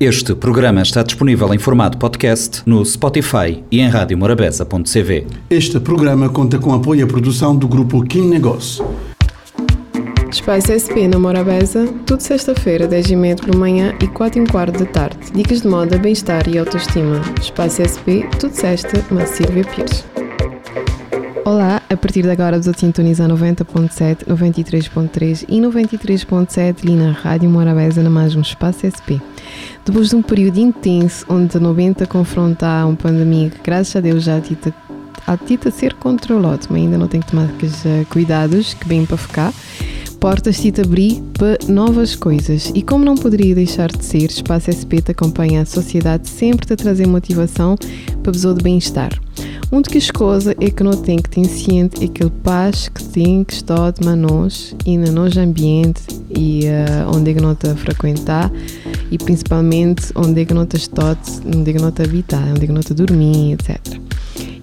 Este programa está disponível em formato podcast no Spotify e em radiomorabeza.cv. Este programa conta com apoio à produção do grupo Kim Negócio. Espaço SP na Morabeza, tudo sexta-feira, 10 e meia pela manhã e 4 e quarto da tarde. Dicas de moda, bem-estar e autoestima. Espaço SP, tudo sexta, uma Silvia Pires. A partir de agora vos sintonizar 90.7, 93.3 e 93.7 ali na Rádio Morabeza na mais um Espaço SP. Depois de um período intenso onde a 90 confrontar uma pandemia que graças a Deus já a tita ser controlado, mas ainda não tem que tomar cuidados que bem para ficar portas-te te abrir para novas coisas. E como não poderia deixar de ser, Espaço SP te acompanha a sociedade sempre te trazer motivação para pessoa de bem-estar. De que as coisas é que não tem que ter ciente aquele paz que tem que estar de manos e no nosso ambiente e uh, onde é que não a frequentar e principalmente onde é que não está onde é que não a habitar, onde é que não a dormir, etc.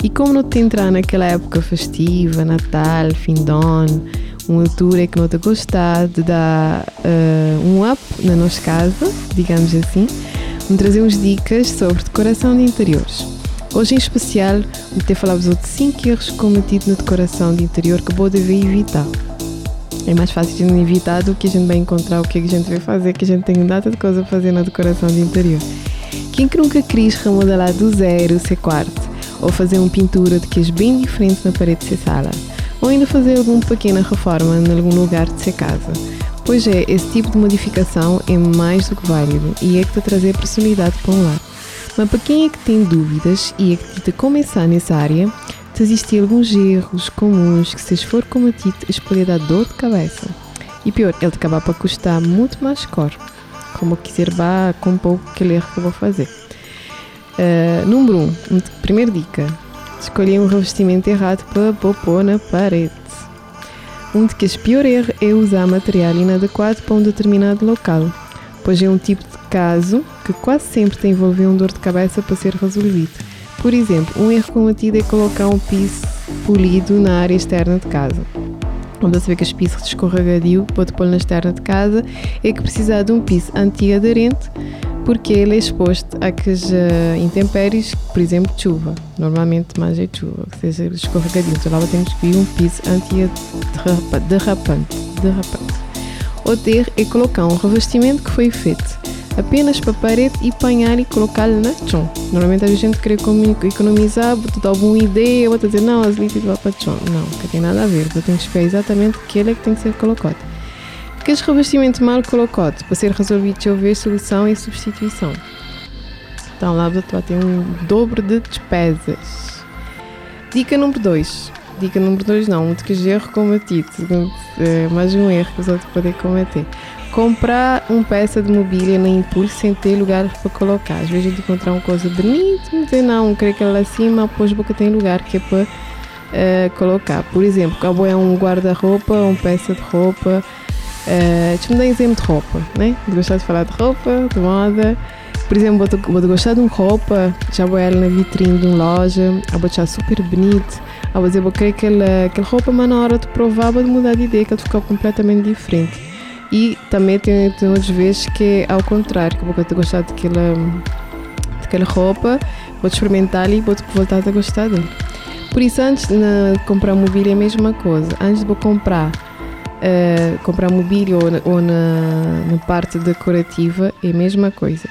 E como não te entrar naquela época festiva, Natal, fim de ano, uma altura que não te gostar de dar uh, um up na nossa casa, digamos assim, me trazer uns dicas sobre decoração de interiores. Hoje em especial, vou falado de 5 erros cometidos na decoração de interior que vou dever evitar. É mais fácil de evitar do que a gente vai encontrar o que, é que a gente vai fazer, que a gente tem data de coisa a fazer na decoração de interior. Quem que nunca quis remodelar do zero o seu quarto ou fazer uma pintura de que é bem diferente na parede da sala? ou ainda fazer alguma pequena reforma em algum lugar de sua casa. Pois é, esse tipo de modificação é mais do que válido e é que te trazer personalidade para um lar. Mas para quem é que tem dúvidas e que te começar nessa área, te existem alguns erros comuns que se for cometido, eles podem dar dor de cabeça. E pior, ele te acabar para custar muito mais caro. Como quiser vá com pouco aquele erro que vou fazer. Uh, número 1, um, primeira dica, Escolhi um revestimento errado para pôr na parede. Um de que o pior erro é usar material inadequado para um determinado local, pois é um tipo de caso que quase sempre tem envolver um dor de cabeça para ser resolvido. Por exemplo, um erro cometido é colocar um piso polido na área externa de casa. Onde se vê que as pisos de escorregadio pode pôr na externa de casa é que precisar de um piso anti-aderente porque ele é exposto a que intempéries, por exemplo, chuva. Normalmente mais é chuva, que seja escorregadio. Então lá temos que ir um piso anti-derrapante. Derrapante. Outro erro é colocar um revestimento que foi feito apenas para a parede e apanhar e colocá-lo na chão. Normalmente a gente quer economizar, botar alguma ideia, outra dizer, não, as líquidas vão para chão. Não, não tem nada a ver. Eu tenho que esperar exatamente aquele é que tem que ser colocado. Aqueles revestimentos mal colocados para ser resolvido haver solução e substituição. Então lá vai ter um dobro de despesas. Dica número 2. Dica número 2 não, um de que erro cometido. É mais um erro que os outros podem cometer. Comprar uma peça de mobília na impulso sem ter lugar para colocar. Às vezes gente encontrar uma coisa bonita, dizer não, creio que ela lá acima, depois boca tem lugar que é para uh, colocar. Por exemplo, acabou é um guarda-roupa, uma peça de roupa, Uh, Deixa-me dar exemplo de roupa, né? De gostar de falar de roupa, de moda. Por exemplo, vou gostar de uma roupa, já vou ela na vitrine de uma loja, a vou achar super bonito. A vou dizer, vou querer aquela, aquela roupa, mas na hora de provar, vou mudar de ideia, que ela ficou completamente diferente. E também tem, tem outras vezes que é ao contrário, que vou gostar daquela, daquela roupa, vou experimentar e vou voltar a gostar dele. Por isso, antes de comprar mobília é a mesma coisa. Antes de comprar uh, comprar mobília ou, ou na, na, parte decorativa é a mesma coisa.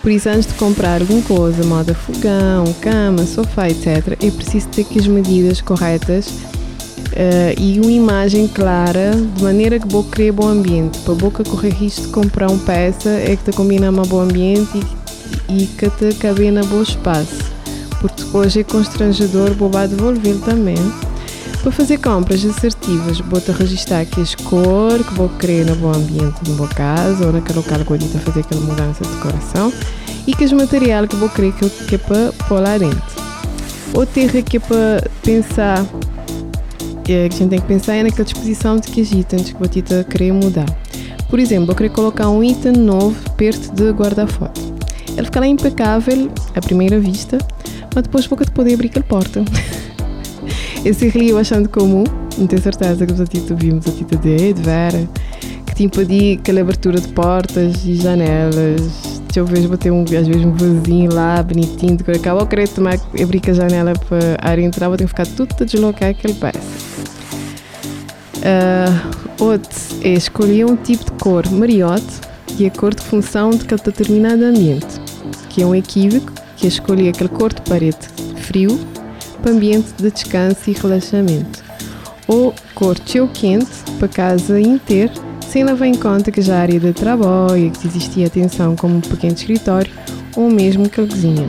Por isso, antes de comprar alguma coisa, moda fogão, cama, sofá, etc., é preciso ter que as medidas corretas uh, e uma imagem clara, de maneira que vou criar bom ambiente. Para a boca correr risco de comprar uma peça é que te combina um bom ambiente e, e que te cabe na bom espaço. Porque depois é constrangedor, vou devolver também. Para fazer compras assertivas, vou-te registrar aqui as cores que vou querer no bom ambiente do meu casa ou naquele local que vou fazer aquela mudança de decoração e que os material que vou querer que, que é para pôr lá dentro. Outro erro que é para pensar, é, que a gente tem que pensar é naquela disposição de que as itens que vou querer mudar. Por exemplo, vou querer colocar um item novo perto de guarda-foto. Ele ficará impecável à primeira vista, mas depois vou poder abrir aquela porta. Esse rio bastante comum, não tenho certeza que os Tita vimos a Tita de, de Vera, que te impedia aquela abertura de portas e janelas eu vejo ter um, às vezes um vasinho lá, bonitinho, de cor eu querer tomar, abrir a janela para ar entrar, vou ter que ficar tudo a deslocar aquele peça. Uh, outro é escolher um tipo de cor mariote de acordo com a função de cada determinado ambiente, que é um equívoco que é escolher aquele cor de parede frio para ambiente de descanso e relaxamento, ou cor de quente para casa inteira sem levar em conta que já a área de trabalho, que existia atenção como um pequeno escritório ou mesmo a cozinha.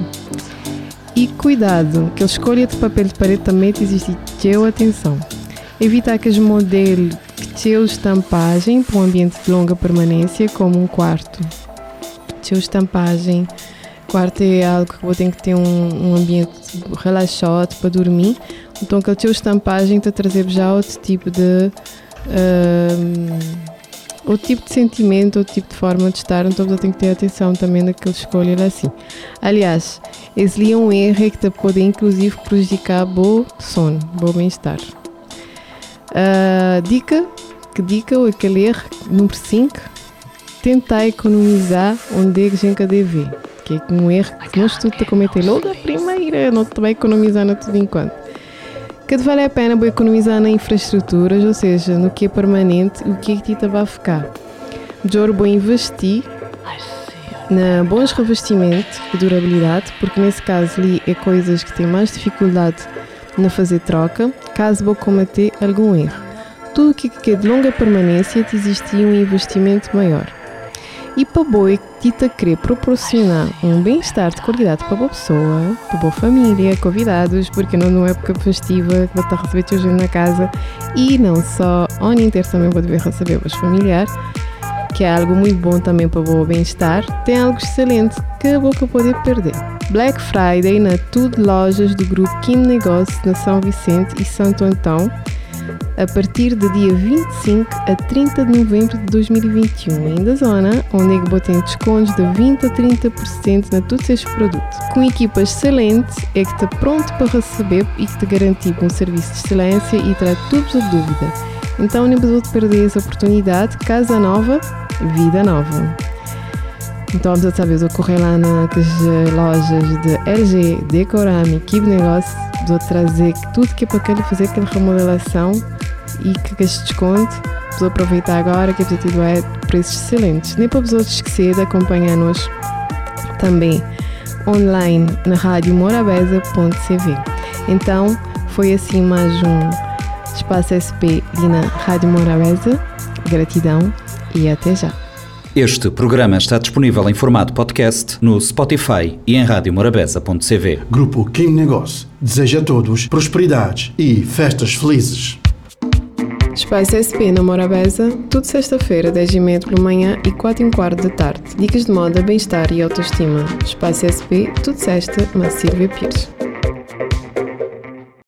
E cuidado, que a escolha de papel de parede também existe teu atenção. Evitar que os modelos que teu estampagem para um ambiente de longa permanência, como um quarto. Teu estampagem, quarto é algo que vou ter que ter um, um ambiente relaxado para dormir, então que a estampagem te trazer já outro tipo de uh, o tipo de sentimento, o tipo de forma de estar, então você tem que ter atenção também naquele escolher assim. Aliás, esse é um erro que te pode inclusive prejudicar o sono, o bem-estar. Uh, dica, que dica, ou aquele erro número 5, tentar economizar onde é que a gente deve que é um erro que nós tudo a cometer logo a primeira, não te vai economizar na tudo enquanto que vale a pena economizar na infraestruturas, ou seja, no que é permanente, o que é que te vai ficar. Melhor vou investir na bons revestimentos e durabilidade, porque nesse caso ali é coisas que têm mais dificuldade na fazer troca, caso vou cometer algum erro. Tudo o que é de longa permanência existe um investimento maior. E para boi Tita querer proporcionar um bem-estar de qualidade para a pessoa, para a família, convidados, porque não numa época festiva vou estar a receber teu na casa. E não só ano inteiro também vou dever receber os familiares, que é algo muito bom também para o bem-estar, tem algo excelente que a boca pode perder. Black Friday na tudo lojas do grupo Kim Negócios na São Vicente e Santo Antão a partir do dia 25 a 30 de novembro de 2021, em da zona, onde é tem descontos de 20 a 30% na todos estes produtos. Com equipas excelentes, é que está pronto para receber e que te garantir um serviço de excelência e terá tudo a dúvida. Então não pode perder essa oportunidade. Casa nova, vida nova. Então vamos saber, vou correr lá nas lojas de LG, Decorame, Kib Negócio, vou trazer tudo que é para fazer aquela remodelação e que este desconto vou aproveitar agora que a objetivo é preços excelentes. Nem para os outros esquecer de acompanhar-nos também online na rádio morabeza.cv. Então, foi assim mais um Espaço SP e na Rádio Morabeza. Gratidão e até já. Este programa está disponível em formato podcast no Spotify e em radiomorabeza.cv. Grupo Kim Negócio deseja a todos prosperidade e festas felizes. Espaço SP na Morabeza, tudo sexta-feira, 10 e meia pela manhã e 4 e um quarto da tarde. Dicas de moda, bem-estar e autoestima. Espaço SP, tudo sexta, na Silvia Pires.